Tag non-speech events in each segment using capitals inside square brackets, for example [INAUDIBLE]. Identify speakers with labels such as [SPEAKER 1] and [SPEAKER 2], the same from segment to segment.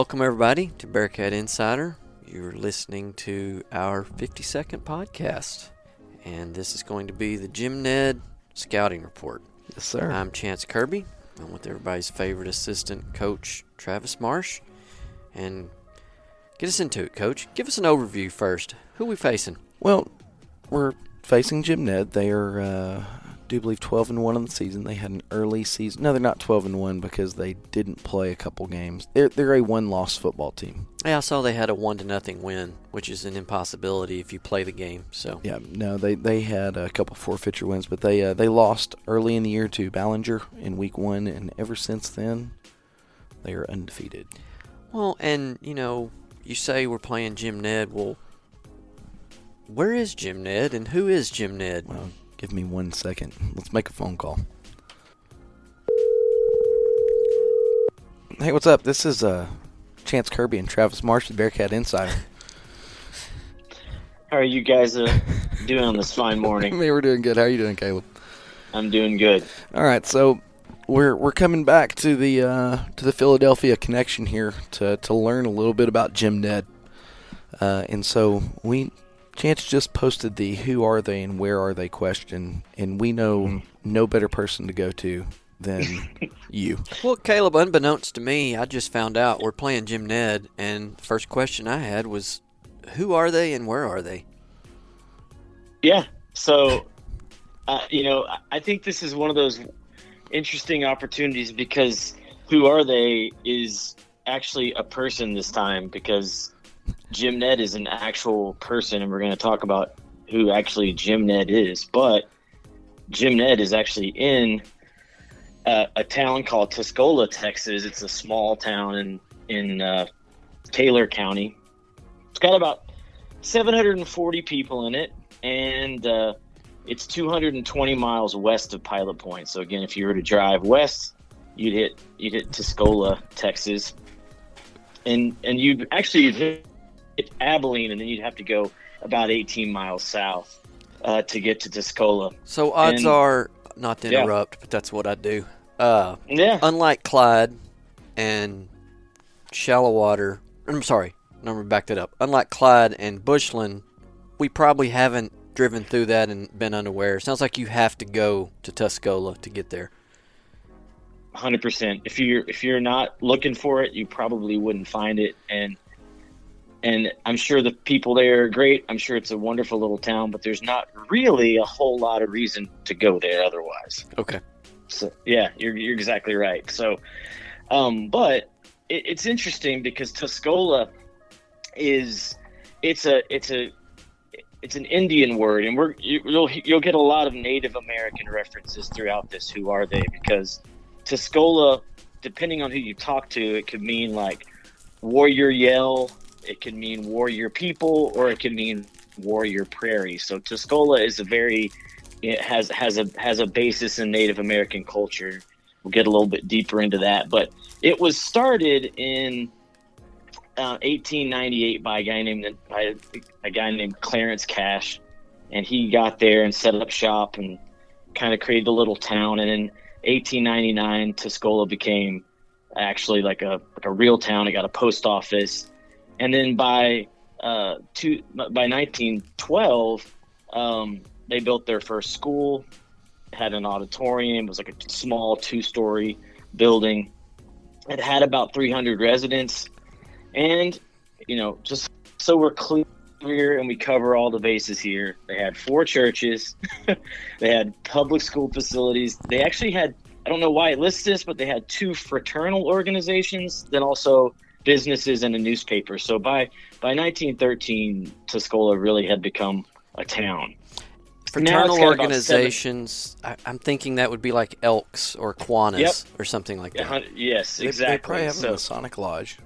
[SPEAKER 1] Welcome, everybody, to Bearcat Insider. You're listening to our 50 second podcast, and this is going to be the Jim Ned Scouting Report.
[SPEAKER 2] Yes, sir.
[SPEAKER 1] I'm Chance Kirby. I'm with everybody's favorite assistant coach, Travis Marsh. And get us into it, coach. Give us an overview first. Who we facing?
[SPEAKER 2] Well, we're facing Jim Ned. They are, uh, do believe, 12 and 1 on the season. They had an early season. No, they're not 12 and 1 because they didn't play a couple games. They're, they're a one loss football team.
[SPEAKER 1] Yeah, I saw they had a one to nothing win, which is an impossibility if you play the game. So
[SPEAKER 2] Yeah, no, they, they had a couple forfeiture wins, but they uh, they lost early in the year to Ballinger in week one, and ever since then, they are undefeated.
[SPEAKER 1] Well, and you know, you say we're playing Jim Ned. Well, where is Jim Ned, and who is Jim Ned?
[SPEAKER 2] Well, give me one second. Let's make a phone call. Hey, what's up? This is uh, Chance Kirby and Travis Marsh, the Bearcat Insider. [LAUGHS]
[SPEAKER 3] How are you guys uh, doing on this fine morning? [LAUGHS]
[SPEAKER 2] hey, we're doing good. How are you doing, Caleb?
[SPEAKER 3] I'm doing good.
[SPEAKER 2] All right, so we're we're coming back to the uh, to the Philadelphia connection here to to learn a little bit about Jim Ned, uh, and so we Chance just posted the "Who are they and where are they?" question, and we know no better person to go to than [LAUGHS] you.
[SPEAKER 1] Well, Caleb, unbeknownst to me, I just found out we're playing Jim Ned, and the first question I had was, who are they and where are they?
[SPEAKER 3] Yeah. So, [LAUGHS] uh, you know, I- I think this is one of those interesting opportunities because who are they is actually a person this time because Jim Ned is an actual person, and we're going to talk about who actually Jim Ned is. But Jim Ned is actually in uh, a town called Tuscola, Texas. It's a small town in in uh, Taylor County. It's got about 740 people in it, and uh, it's 220 miles west of Pilot Point. So again, if you were to drive west, you'd hit you'd hit Tuscola, Texas, and and you'd actually you'd hit Abilene, and then you'd have to go about 18 miles south uh, to get to Tuscola.
[SPEAKER 1] So odds
[SPEAKER 3] And-
[SPEAKER 1] are, not to
[SPEAKER 3] Yeah.
[SPEAKER 1] interrupt, but that's what I do. Uh,
[SPEAKER 3] Yeah,
[SPEAKER 1] unlike Clyde and Shallowater, I'm sorry, number back that up. Unlike Clyde and Bushland, we probably haven't driven through that and been unaware. Sounds like you have to go to Tuscola to get there.
[SPEAKER 3] hundred percent. If you're if you're not looking for it, you probably wouldn't find it. And and I'm sure the people there are great. I'm sure it's a wonderful little town, but there's not really a whole lot of reason to go there otherwise.
[SPEAKER 1] Okay.
[SPEAKER 3] So yeah, you're you're exactly right. So, um, but it, it's interesting because Tuscola is it's a it's a it's an Indian word, and we're you, you'll you'll get a lot of Native American references throughout this. Who are they? Because Tuscola, depending on who you talk to, it could mean like warrior yell, it can mean warrior people, or it can mean warrior prairie. So Tuscola is a very it has has a has a basis in Native American culture. We'll get a little bit deeper into that, but it was started in uh, 1898 by a guy named by a guy named Clarence Cash, and he got there and set up shop and kind of created a little town. And in 1899, Tuscola became actually like a like a real town. It got a post office, and then by uh, two, by 1912, um, they built their first school, had an auditorium, it was like a small two story building. It had about 300 residents. And, you know, just so we're clear and we cover all the bases here, they had four churches, [LAUGHS] they had public school facilities. They actually had, I don't know why it lists this, but they had two fraternal organizations, then also businesses and a newspaper. So by, by 1913, Tuscola really had become a town. Now
[SPEAKER 1] Fraternal
[SPEAKER 3] it's got about
[SPEAKER 1] organizations, I, I'm thinking that would be like Elks or Kiwanis
[SPEAKER 3] Yep.
[SPEAKER 1] or something like
[SPEAKER 3] Yeah,
[SPEAKER 1] that.
[SPEAKER 3] hun- yes,
[SPEAKER 2] They-
[SPEAKER 3] exactly.
[SPEAKER 2] They probably have a Masonic lodge.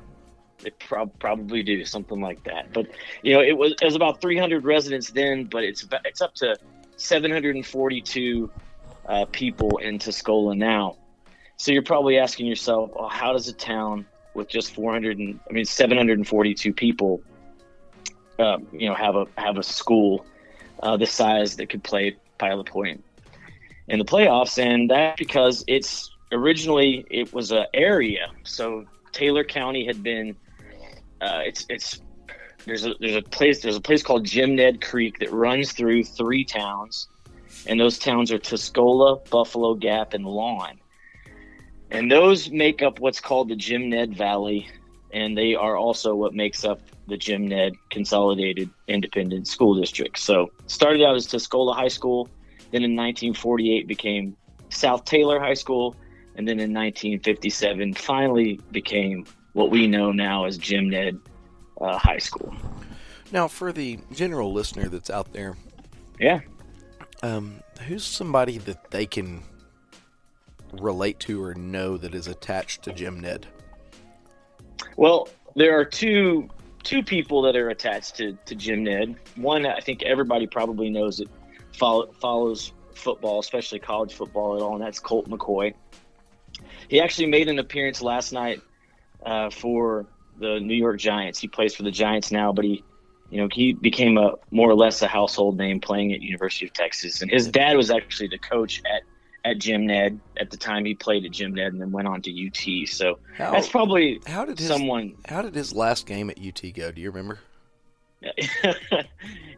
[SPEAKER 3] they prob- probably do something like that. But you know, it was it was about 300 residents then, but it's about, it's up to 742 uh, people in Tuscola now. So you're probably asking yourself, oh, how does a town with just 400 and I mean 742 people, uh, you know, have a have a school uh, the size that could play Pilot Point in the playoffs? And that's because it's originally it was an area. So Taylor County had been uh, it's it's there's a there's a place there's a place called Jim Ned Creek that runs through three towns, and those towns are Tuscola, Buffalo Gap, and Lawn, and those make up what's called the Jim Ned Valley, and they are also what makes up the Jim Ned Consolidated Independent School District. So started out as Tuscola High School, then in 1948 became South Taylor High School, and then in 1957 finally became what we know now as Jim Ned uh, High School.
[SPEAKER 2] Now, for the general listener that's out there,
[SPEAKER 3] Yeah.
[SPEAKER 2] um, who's somebody that they can relate to or know that is attached to Jim Ned?
[SPEAKER 3] Well, there are two two people that are attached to, to Jim Ned. One, I think everybody probably knows it follow, follows football, especially college football at all, and that's Colt McCoy. He actually made an appearance last night uh, for the New York Giants. He plays for the Giants now, but he, you know, he became a more or less a household name playing at University of Texas, and his dad was actually the coach at at Jim Ned at the time he played at Jim Ned, and then went on to UT. So
[SPEAKER 2] How,
[SPEAKER 3] that's probably
[SPEAKER 2] how did his
[SPEAKER 3] someone
[SPEAKER 2] how did his last game at UT go? Do you remember? [LAUGHS]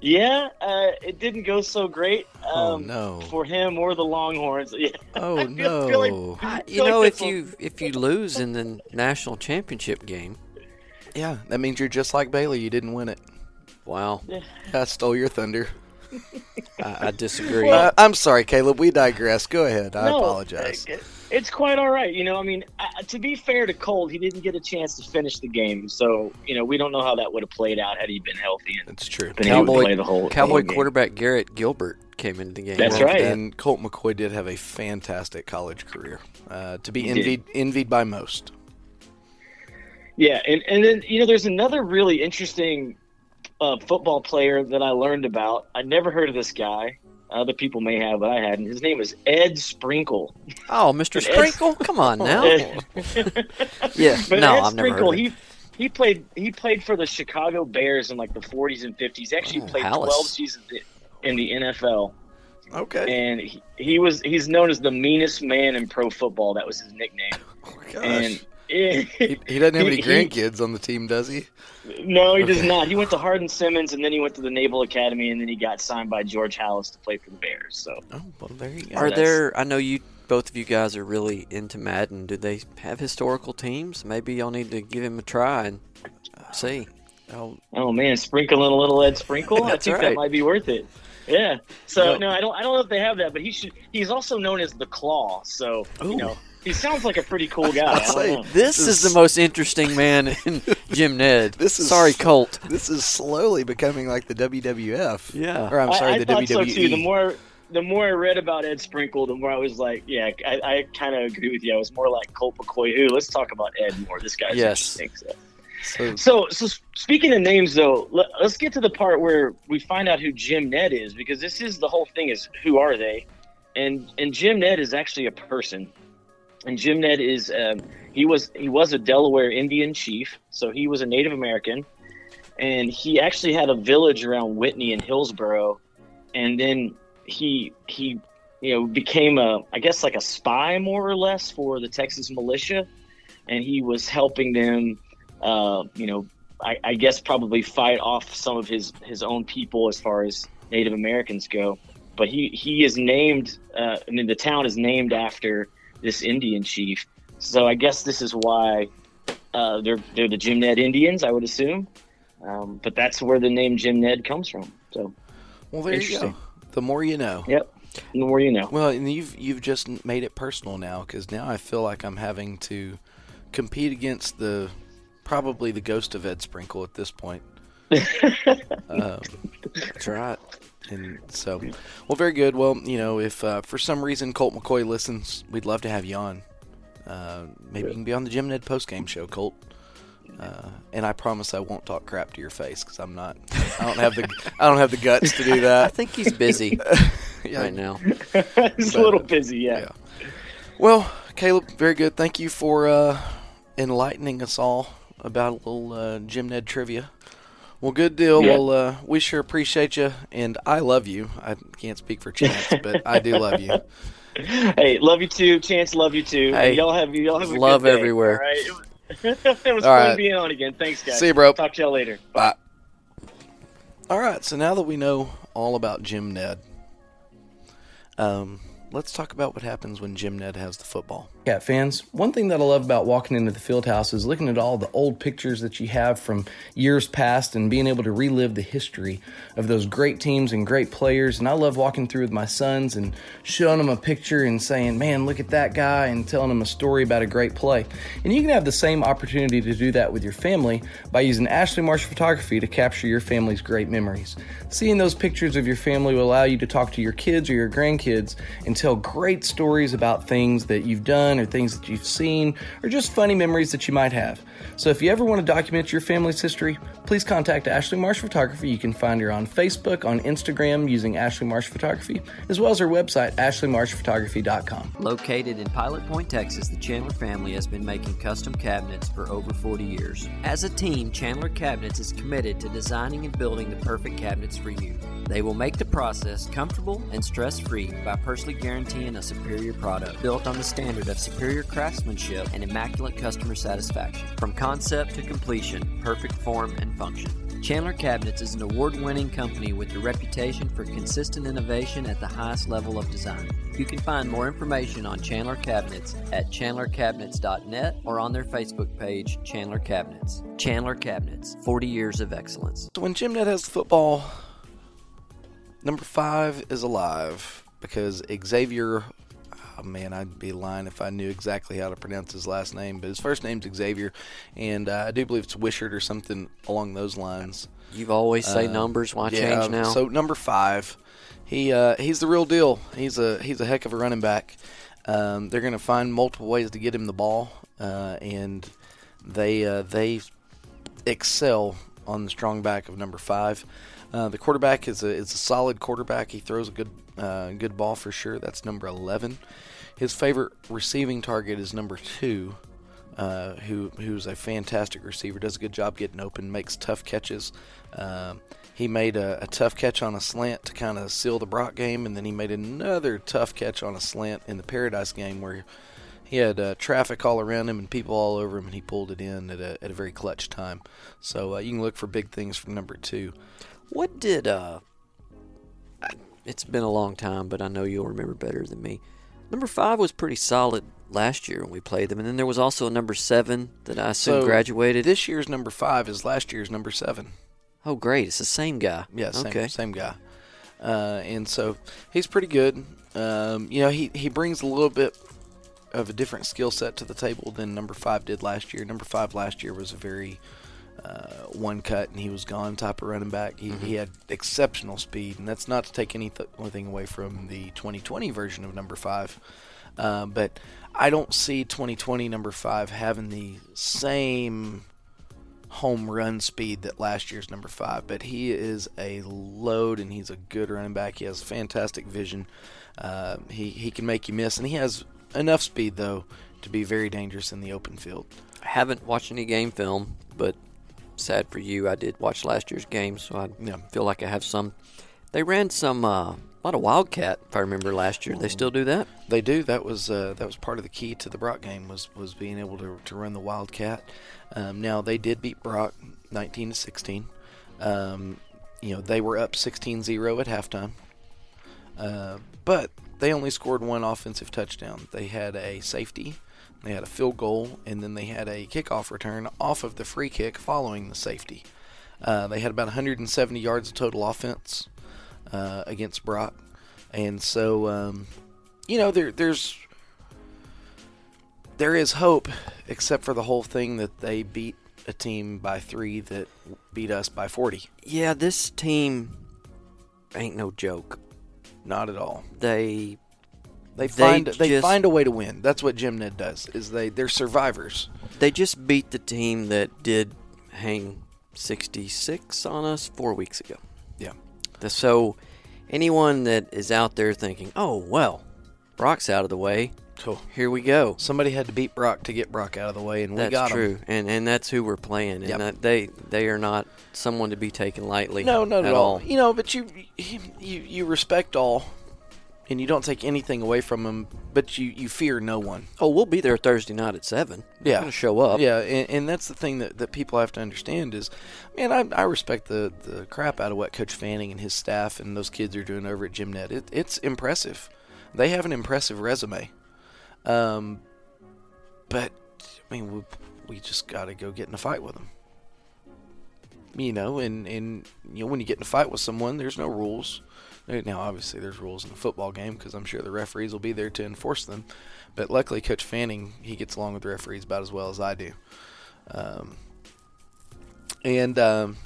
[SPEAKER 3] yeah, uh, it didn't go so great um,
[SPEAKER 2] oh no!
[SPEAKER 3] for him or the Longhorns. [LAUGHS] Yeah.
[SPEAKER 2] Oh
[SPEAKER 3] I
[SPEAKER 2] no!
[SPEAKER 3] feel like-
[SPEAKER 1] I-
[SPEAKER 3] I
[SPEAKER 1] you
[SPEAKER 3] feel like
[SPEAKER 1] know,
[SPEAKER 3] this
[SPEAKER 1] if
[SPEAKER 3] one-
[SPEAKER 1] you if you lose in the national championship game,
[SPEAKER 2] yeah, that means you're just like Bailey. You didn't win it.
[SPEAKER 1] wow,
[SPEAKER 2] I stole your thunder.
[SPEAKER 1] I, I disagree.
[SPEAKER 2] Uh, I'm sorry, Caleb. We digress. Go ahead. I
[SPEAKER 3] No,
[SPEAKER 2] apologize.
[SPEAKER 3] It's quite all right. You know, I mean, uh, to be fair to Colt, he didn't get a chance to finish the game. So, you know, we don't know how that would have played out had he been healthy and
[SPEAKER 2] It's true.
[SPEAKER 3] been able to
[SPEAKER 1] Cowboy-
[SPEAKER 3] play the whole the
[SPEAKER 1] Cowboy
[SPEAKER 3] whole game.
[SPEAKER 1] quarterback Garrett Gilbert came into the game.
[SPEAKER 3] That's right.
[SPEAKER 2] And Colt McCoy did have a fantastic college career, uh, to be
[SPEAKER 3] He did.
[SPEAKER 2] envied envied by most.
[SPEAKER 3] Yeah, and, and then you know, there's another really interesting uh, football player that I learned about. I never heard of this guy. Other people may have, but I hadn't. His name is Ed Sprinkle.
[SPEAKER 1] Oh, Mr. [LAUGHS] Sprinkle, come on now.
[SPEAKER 3] Ed- [LAUGHS]
[SPEAKER 1] Yeah,
[SPEAKER 3] but
[SPEAKER 1] no,
[SPEAKER 3] Ed
[SPEAKER 1] I've never heard
[SPEAKER 3] Sprinkle,
[SPEAKER 1] of it.
[SPEAKER 3] he he played he played for the Chicago Bears in like the 40s and 50s. He actually
[SPEAKER 1] Oh,
[SPEAKER 3] played
[SPEAKER 1] Halas.
[SPEAKER 3] 12 seasons in the NFL,
[SPEAKER 2] Okay.
[SPEAKER 3] and he, he was he's known as the meanest man in pro football. That was his nickname. [LAUGHS]
[SPEAKER 2] Oh, gosh.
[SPEAKER 3] And
[SPEAKER 2] he, [LAUGHS] he doesn't have any
[SPEAKER 3] he- he-
[SPEAKER 2] grandkids on the team, does he?
[SPEAKER 3] No, he does not. He went to Hardin Simmons, and then he went to the Naval Academy, and then he got signed by George Halas to play for the Bears. So
[SPEAKER 2] Oh, well, there you go.
[SPEAKER 1] Are
[SPEAKER 3] that's-
[SPEAKER 1] there? I know you both of you guys are really into Madden. Do they have historical teams? Maybe y'all need to give him a try and see.
[SPEAKER 2] Oh,
[SPEAKER 3] Oh man, sprinkling a little Ed Sprinkle. [LAUGHS] I
[SPEAKER 1] That's
[SPEAKER 3] think
[SPEAKER 1] right.
[SPEAKER 3] that might be worth it. Yeah. So
[SPEAKER 2] Yep.
[SPEAKER 3] no, I don't. I don't know if they have that, but he should. He's also known as the Claw. So
[SPEAKER 2] Ooh.
[SPEAKER 3] you know, he sounds like a pretty cool guy. I
[SPEAKER 2] I'll say.
[SPEAKER 1] This
[SPEAKER 2] This
[SPEAKER 1] is
[SPEAKER 2] is-
[SPEAKER 1] the most interesting man in [LAUGHS] Jim Ned.
[SPEAKER 2] This is-
[SPEAKER 1] sorry, Colt.
[SPEAKER 2] this is slowly becoming like the WWF.
[SPEAKER 1] Yeah.
[SPEAKER 2] Or I'm sorry,
[SPEAKER 3] I, I
[SPEAKER 2] the
[SPEAKER 3] thought
[SPEAKER 2] WWE.
[SPEAKER 3] so too. The more the more I read about Ed Sprinkle, the more I was like, yeah, I, I kind of agree with you. I was more like Colt McCoy. Who? Let's talk about Ed more. This guy's
[SPEAKER 1] Yes.
[SPEAKER 3] interesting. So.
[SPEAKER 2] so,
[SPEAKER 3] So, so speaking of names, though, let, us get to the part where we find out who Jim Ned is, because this is the whole thing: is who are they? And and Jim Ned is actually a person, and Jim Ned is um, he was he was a Delaware Indian chief, so he was a Native American, and he actually had a village around Whitney and Hillsboro, and then he he you know became a I guess like a spy more or less for the Texas militia, and he was helping them uh, you know, I, I guess probably fight off some of his his own people as far as Native Americans go. But he he is named. Uh, I mean, the town is named after this Indian chief. So I guess this is why uh, they're they're the Jim Ned Indians. I would assume. Um, but that's where the name Jim Ned comes from. So
[SPEAKER 2] well, there you go. The more you know.
[SPEAKER 3] yep, the more you know.
[SPEAKER 2] Well, and you've you've just made it personal now because now I feel like I'm having to compete against the probably the ghost of Ed Sprinkle at this point. [LAUGHS] um,
[SPEAKER 1] That's right.
[SPEAKER 2] And so, well, very good. Well, you know, if uh, for some reason Colt McCoy listens, we'd love to have you on. Uh, maybe you can be on the Jim Ned post game show, Colt. Uh, and I promise I won't talk crap to your face because I'm not. I don't have the. I don't have the guts to do [LAUGHS] that.
[SPEAKER 1] I think he's busy [LAUGHS]
[SPEAKER 2] Yeah.
[SPEAKER 1] right now. [LAUGHS]
[SPEAKER 3] He's a little busy, yeah.
[SPEAKER 2] Yeah. Well, Caleb, very good. Thank you for uh, enlightening us all about a little uh, Jim Ned trivia. Well, good deal.
[SPEAKER 3] Yeah.
[SPEAKER 2] Well, uh, we sure appreciate you, and I love you. I can't speak for Chance, but I do love you. [LAUGHS]
[SPEAKER 3] Hey, love you too, Chance. Love you too.
[SPEAKER 1] Hey,
[SPEAKER 3] y'all have y'all have
[SPEAKER 1] love
[SPEAKER 3] day,
[SPEAKER 1] everywhere.
[SPEAKER 3] all right? It, was- [LAUGHS] it was
[SPEAKER 2] All
[SPEAKER 3] fun
[SPEAKER 2] right.
[SPEAKER 3] being on again. Thanks, guys.
[SPEAKER 2] See you, bro.
[SPEAKER 3] Talk to y'all later.
[SPEAKER 2] Bye. All right, so now that we know all about Jim Ned, um, let's talk about what happens when Jim Ned has the football.
[SPEAKER 4] Fans, one thing that I love about walking into the field house is looking at all the old pictures that you have from years past and being able to relive the history of those great teams and great players. And I love walking through with my sons and showing them a picture and saying, man, look at that guy, and telling them a story about a great play. And you can have the same opportunity to do that with your family by using Ashley Marsh Photography to capture your family's great memories. Seeing those pictures of your family will allow you to talk to your kids or your grandkids and tell great stories about things that you've done or things that you've seen or just funny memories that you might have. So if you ever want to document your family's history, please contact Ashley Marsh Photography. You can find her on Facebook, on Instagram using Ashley Marsh Photography, as well as her website, ashleymarshphotography.com.
[SPEAKER 5] Located in Pilot Point, Texas, the Chandler family has been making custom cabinets for over 40 years. As a team, Chandler Cabinets is committed to designing and building the perfect cabinets for you. They will make the process comfortable and stress free by personally guaranteeing a superior product built on the standard of superior craftsmanship and immaculate customer satisfaction. From concept to completion, perfect form and function. Chandler Cabinets is an award winning company with a reputation for consistent innovation at the highest level of design. You can find more information on Chandler Cabinets at chandlercabinets.net or on their Facebook page, Chandler Cabinets. Chandler Cabinets, 40 years of excellence.
[SPEAKER 2] When Jim Ned has football, number five is alive because Xavier. Oh man, I'd be lying if I knew exactly how to pronounce his last name, but his first name's Xavier, and uh, I do believe it's Wishart or something along those lines.
[SPEAKER 1] You've always say
[SPEAKER 2] Uh,
[SPEAKER 1] numbers. Why
[SPEAKER 2] yeah,
[SPEAKER 1] change now?
[SPEAKER 2] So number five, he uh, he's the real deal. He's a he's a heck of a running back. Um, they're going to find multiple ways to get him the ball, uh, and they uh, they excel on the strong back of number five. Uh, the quarterback is a is a solid quarterback. He throws a good uh, good ball for sure. That's number eleven. His favorite receiving target is number two, uh, who who's a fantastic receiver. Does a good job getting open, makes tough catches. Um, he made a, a tough catch on a slant to kind of seal the Brock game, and then he made another tough catch on a slant in the Paradise game where he had uh, traffic all around him and people all over him, and he pulled it in at a, at a very clutch time. So uh, you can look for big things from number two.
[SPEAKER 1] What did uh? It's been a long time, but I know you'll remember better than me. Number five was pretty solid last year when we played them, and then there was also a number seven that I assume
[SPEAKER 2] So
[SPEAKER 1] graduated.
[SPEAKER 2] This year's number five is last year's number seven.
[SPEAKER 1] oh, great! It's the same guy.
[SPEAKER 2] Yeah, same,
[SPEAKER 1] okay.
[SPEAKER 2] same guy. Uh, and so he's pretty good. Um, you know, he, he brings a little bit of a different skill set to the table than number five did last year. Number five last year was a very uh, one cut and he was gone type of running back. He, he had exceptional speed, and that's not to take anything away from the 2020 version of number five. Uh, but I don't see 2020 number five having the same home run speed that last year's number five, but he is a load and he's a good running back. He has fantastic vision. Uh, he he can make you miss, and he has enough speed though to be very dangerous in the open field.
[SPEAKER 1] I haven't watched any game film, but sad for you, I did watch last year's game, so I
[SPEAKER 2] Yeah.
[SPEAKER 1] feel like I have some. They ran some uh, a lot of Wildcat, if I remember last year. They still do that.
[SPEAKER 2] They do. That was uh, that was part of the key to the Brock game was was being able to to run the Wildcat. Um, now they did beat Brock 19 to 16. Um, you know they were up 16-0 at halftime, uh, but they only scored one offensive touchdown. They had a safety, they had a field goal, and then they had a kickoff return off of the free kick following the safety. Uh, they had about 170 yards of total offense uh, against Brock, and so um, you know there there's there is hope, except for the whole thing that they beat a team by three that beat us by 40.
[SPEAKER 1] Yeah, this team ain't no joke.
[SPEAKER 2] Not at all.
[SPEAKER 1] They
[SPEAKER 2] They
[SPEAKER 1] They
[SPEAKER 2] find they
[SPEAKER 1] just-
[SPEAKER 2] find a way to win. That's what Jim Ned does. Is they they're survivors.
[SPEAKER 1] they just beat the team that did hang 66 on us four weeks ago.
[SPEAKER 2] Yeah.
[SPEAKER 1] So anyone that is out there thinking, "Oh well, Brock's out of the way,
[SPEAKER 2] Cool.
[SPEAKER 1] here we go."
[SPEAKER 2] Somebody had to beat Brock to get Brock out of the way, and we got
[SPEAKER 1] true,
[SPEAKER 2] him.
[SPEAKER 1] and and that's who we're playing, and
[SPEAKER 2] Yep.
[SPEAKER 1] that they they are not someone to be taken lightly.
[SPEAKER 2] No, not
[SPEAKER 1] at
[SPEAKER 2] at all. You know, but you you you respect all and you don't take anything away from them, but you, you fear no one.
[SPEAKER 1] Oh, we'll be there Thursday night at seven. We're
[SPEAKER 2] Yeah.
[SPEAKER 1] gonna show up.
[SPEAKER 2] Yeah, and, and that's the thing that, that people have to understand is, man, I, I respect the, the crap out of what Coach Fanning and his staff and those kids are doing over at Jim Ned. It, it's impressive. They have an impressive resume. Um, but I mean, we, we just got to go get in a fight with them. You know, and, and you know when you get in a fight with someone, there's no rules. Now, obviously, there's rules in a football game because I'm sure the referees will be there to enforce them. But luckily, Coach Fanning he gets along with the referees about as well as I do. Um, and um,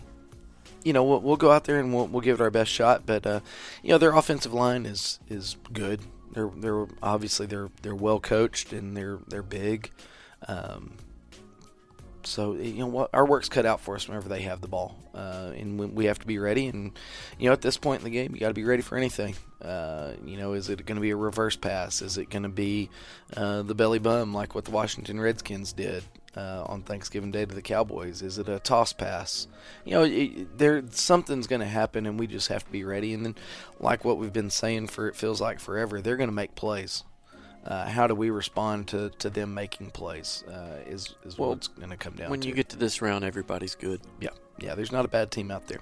[SPEAKER 2] you know we'll, we'll go out there and we'll, we'll give it our best shot. But uh, you know their offensive line is is good. They're they're obviously they're they're well coached and they're they're big. Um, so you know our work's cut out for us whenever they have the ball, uh, and we- we have to be ready. And you know, at this point in the game, you got to be ready for anything. Uh, you know, is it going to be a reverse pass? Is it going to be uh, the belly bum like what the Washington Redskins did uh, on Thanksgiving Day to the Cowboys? Is it a toss pass? You know, it, there something's going to happen, and we just have to be ready. And then, like what we've been saying for it feels like forever, they're going to make plays. Uh, how do we respond to, to them making plays? Uh, is is
[SPEAKER 1] Well,
[SPEAKER 2] what's going to come down
[SPEAKER 1] When
[SPEAKER 2] to.
[SPEAKER 1] you get to this round, everybody's good.
[SPEAKER 2] yeah, yeah. There's not a bad team out there.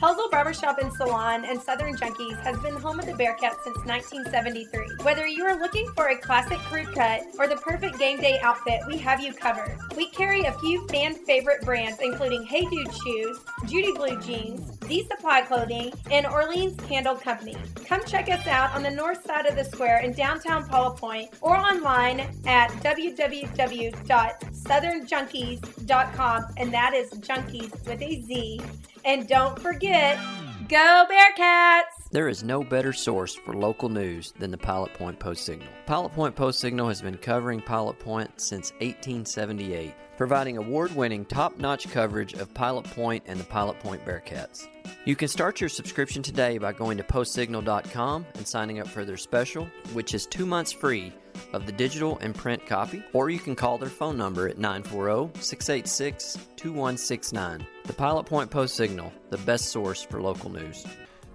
[SPEAKER 6] Puzzle Barbershop and Salon and Southern Junkies has been home of the Bearcats since 1973. Whether you are looking for a classic crew cut or the perfect game day outfit, we have you covered. We carry a few fan favorite brands, including Hey Dude Shoes, Judy Blue Jeans, Z Supply Clothing, and Orleans Candle Company. Come check us out on the north side of the square in downtown Pilot Point or online at www.southernjunkies.com, and that is junkies with a Z. And don't forget, go Bearcats!
[SPEAKER 5] There is no better source for local news than the Pilot Point Post Signal. Pilot Point Post Signal has been covering Pilot Point since 1878, providing award winning, top notch coverage of Pilot Point and the Pilot Point Bearcats. You can start your subscription today by going to postsignal.com and signing up for their special, which is two months free of the digital and print copy, or you can call their phone number at 940 686 2169. The Pilot Point Post Signal, the best source for local news.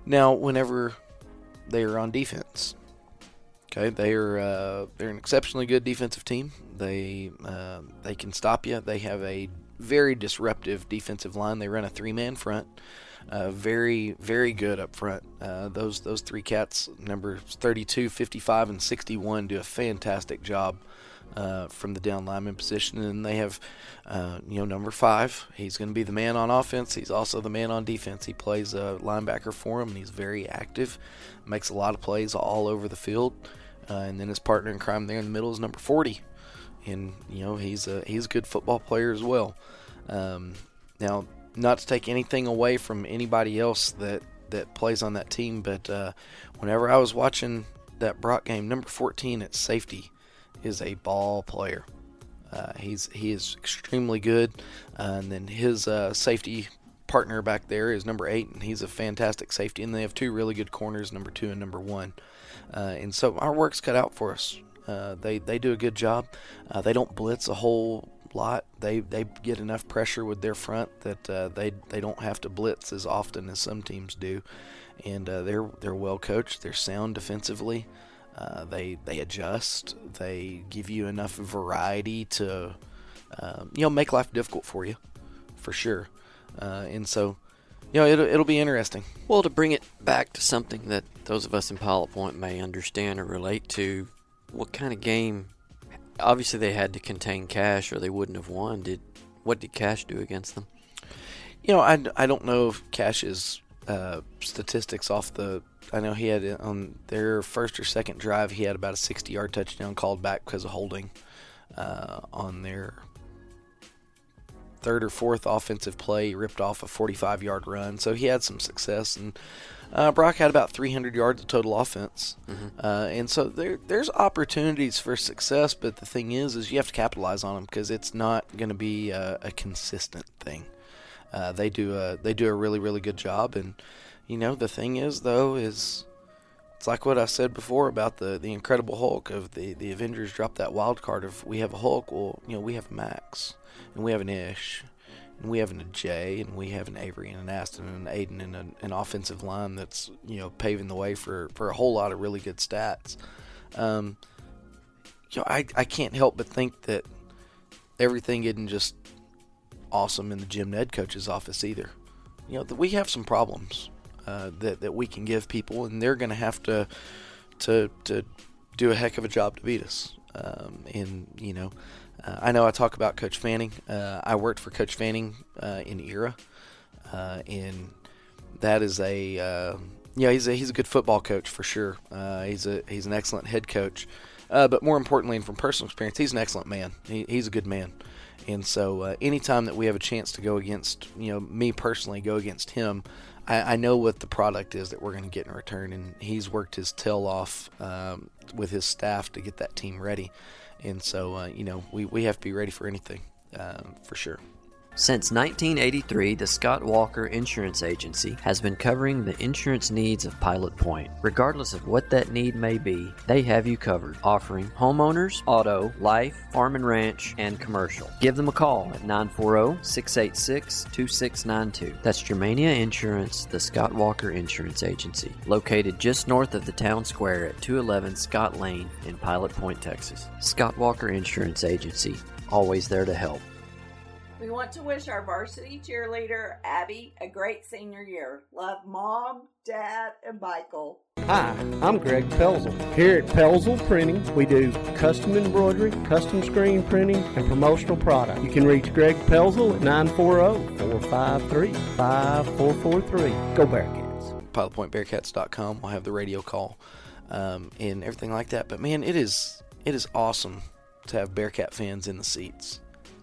[SPEAKER 2] Now, whenever they are on defense, okay, they are uh, they're an exceptionally good defensive team. They uh, they can stop you. They have a very disruptive defensive line. They run a three man front. Uh, very very good up front. Uh, those those three cats, numbers 32, 55, and 61, do a fantastic job uh, from the down lineman position, and they have, uh, you know, number five. He's going to be the man on offense. He's also the man on defense. He plays a linebacker for him, and he's very active. Makes a lot of plays all over the field. Uh, and then his partner in crime there in the middle is number 40, and you know he's a he's a good football player as well. Um, now, not to take anything away from anybody else that that plays on that team, but uh, whenever I was watching that Brock game, number 14 at safety is a ball player. Uh, he's he is extremely good, uh, and then his uh, safety partner back there is number eight, and he's a fantastic safety. And they have two really good corners, number two and number one. Uh, and so our work's cut out for us. Uh, they they do a good job. Uh, they don't blitz a whole lot. They they get enough pressure with their front that uh, they they don't have to blitz as often as some teams do. And uh, they're they're well coached. They're sound defensively. Uh, they they adjust. They give you enough variety to um, you know make life difficult for you, for sure. And so you know it'll it'll be interesting.
[SPEAKER 1] Well, to bring it back to something that those of us in Pilot Point may understand or relate to, what kind of game? Obviously, they had to contain Cash, or they wouldn't have won. Did what did Cash do against them?
[SPEAKER 2] You know, I, I don't know if Cash's uh, statistics off the. I know he had on their first or second drive. He had about a 60 yard touchdown called back because of holding uh, on their third or fourth offensive play. He ripped off a 45 yard run, so he had some success. And uh, Brock had about 300 yards of total offense, uh, and so there there's opportunities for success. But the thing is, is you have to capitalize on them because it's not going to be a, a consistent thing. Uh, they do a they do a really really good job, and you know the thing is though is it's like what I said before about the the Incredible Hulk of the the Avengers dropped that wild card of we have a Hulk, well you know we have Max and we have an Ish, And we have an Jay, and we have an Avery, and an Aston, and an Aiden, and an, an offensive line that's you know paving the way for for a whole lot of really good stats. Um, you know, I I can't help but think that everything isn't just awesome in the Jim Ned coach's office either. You know, that we have some problems uh, that that we can give people, and they're going to have to to to do a heck of a job to beat us. Um, and you know, uh, I know I talk about Coach Fanning. Uh, I worked for Coach Fanning uh, in Era, uh, and that is a uh, yeah he's a he's a good football coach for sure. He's a he's an excellent head coach, but more importantly, and from personal experience, he's an excellent man. He, he's a good man. And so, anytime that we have a chance to go against, you know, me personally, go against him, I, I know what the product is that we're going to get in return, and he's worked his tail off um, with his staff to get that team ready. And so, uh, you know, we, we have to be ready for anything, uh, for sure.
[SPEAKER 5] Since 1983, the Scott Walker Insurance Agency has been covering the insurance needs of Pilot Point. Regardless of what that need may be, they have you covered, offering homeowners, auto, life, farm and ranch, and commercial. Give them a call at 940 686 2692. That's Germania Insurance, the Scott Walker Insurance Agency, located just north of the town square at 211 Scott Lane in Pilot Point, Texas. Scott Walker Insurance Agency, always there to help.
[SPEAKER 7] We want to wish our varsity cheerleader, Abby, a great senior year. Love mom, dad, and Michael.
[SPEAKER 8] Hi, I'm Greg Pelzel. Here at Pelzel Printing, we do custom embroidery, custom screen printing, and promotional product. You can reach Greg Pelzel at 940-453-5443. Go Bearcats.
[SPEAKER 2] PilotPointBearcats.com We'll have the radio call um, and everything like that. But man, it is it is awesome to have Bearcat fans in the seats.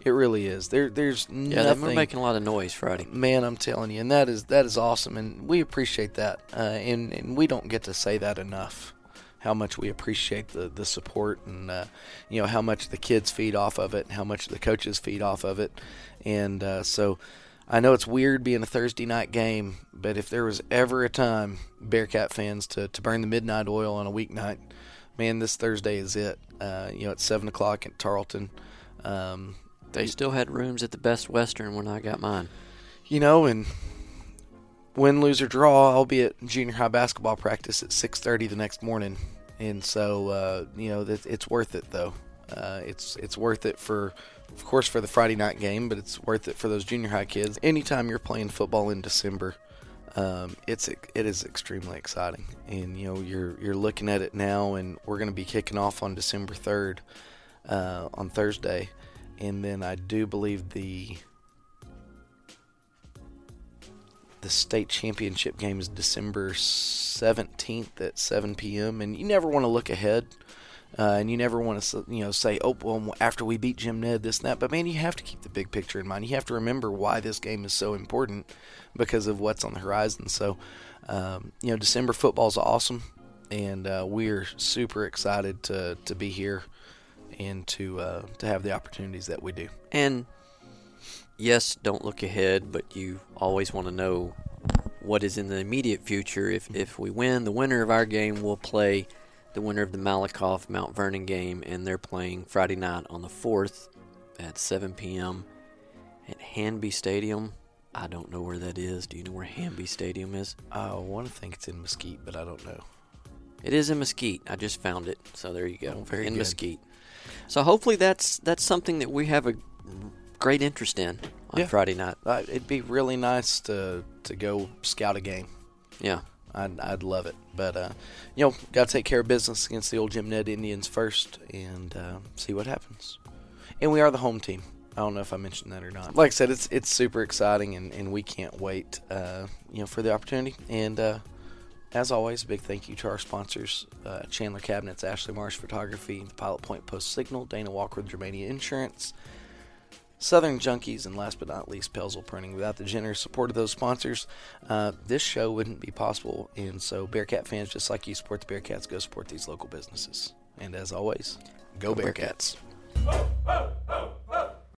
[SPEAKER 2] It really is. There, there's
[SPEAKER 1] yeah,
[SPEAKER 2] nothing.
[SPEAKER 1] they were making a lot of noise Friday.
[SPEAKER 2] Man, I'm telling you, and that is that is awesome, and we appreciate that. Uh, and and we don't get to say that enough. How much we appreciate the the support, and uh, you know how much the kids feed off of it, and how much the coaches feed off of it, and uh, so. I know it's weird being a Thursday night game, but if there was ever a time, Bearcat fans, to, to burn the midnight oil on a weeknight, man, this Thursday is it. Uh, you know, it's 7 o'clock at Tarleton. Um,
[SPEAKER 1] they still had rooms at the Best Western when I got mine.
[SPEAKER 2] You know, and win, lose or draw, I'll be at junior high basketball practice at 6:30 the next morning, and so uh, you know it's worth it though. Uh, it's it's worth it for, of course, for the Friday night game, but it's worth it for those junior high kids. Anytime you're playing football in December, um, it's it is extremely exciting, and you know you're you're looking at it now, and we're going to be kicking off on December 3rd uh, on Thursday and then I do believe the the state championship game is December 17th at 7 p.m. and you never want to look ahead uh, and you never want to you know say oh well after we beat Jim Ned this and that but man you have to keep the big picture in mind you have to remember why this game is so important because of what's on the horizon so um, you know December football is awesome and uh, we're super excited to to be here and to uh, to have the opportunities that we do.
[SPEAKER 1] And yes, don't look ahead, but you always want to know what is in the immediate future. If if we win, the winner of our game will play the winner of the Malakoff Mount Vernon game, and they're playing Friday night on the fourth at 7 p.m. at Hanby Stadium. I don't know where that is. Do you know where Hanby Stadium is?
[SPEAKER 2] I want to think it's in Mesquite, but I don't know.
[SPEAKER 1] It is in Mesquite. I just found it. So there you go.
[SPEAKER 2] Oh, very
[SPEAKER 1] in
[SPEAKER 2] good.
[SPEAKER 1] Mesquite. So hopefully that's that's something that we have a great interest in on
[SPEAKER 2] Yeah.
[SPEAKER 1] Friday night.
[SPEAKER 2] Uh, it'd be really nice to to go scout a game.
[SPEAKER 1] Yeah.
[SPEAKER 2] I'd, I'd love it, but uh, you know, got to take care of business against the old Jim Ned Indians first, and uh, see what happens. And we are the home team. I don't know if I mentioned that or not. Like I said, it's it's super exciting, and, and we can't wait, uh, you know, for the opportunity. And uh, as always, a big thank you to our sponsors uh, Chandler Cabinets, Ashley Marsh Photography, the Pilot Point Post Signal, Dana Walker with Germania Insurance, Southern Junkies, and last but not least, Pelzel Printing. Without the generous support of those sponsors, uh, this show wouldn't be possible. And so, Bearcat fans, just like you support the Bearcats, go support these local businesses. And as always, go,
[SPEAKER 1] Go
[SPEAKER 2] Bearcats.
[SPEAKER 1] Bearcats.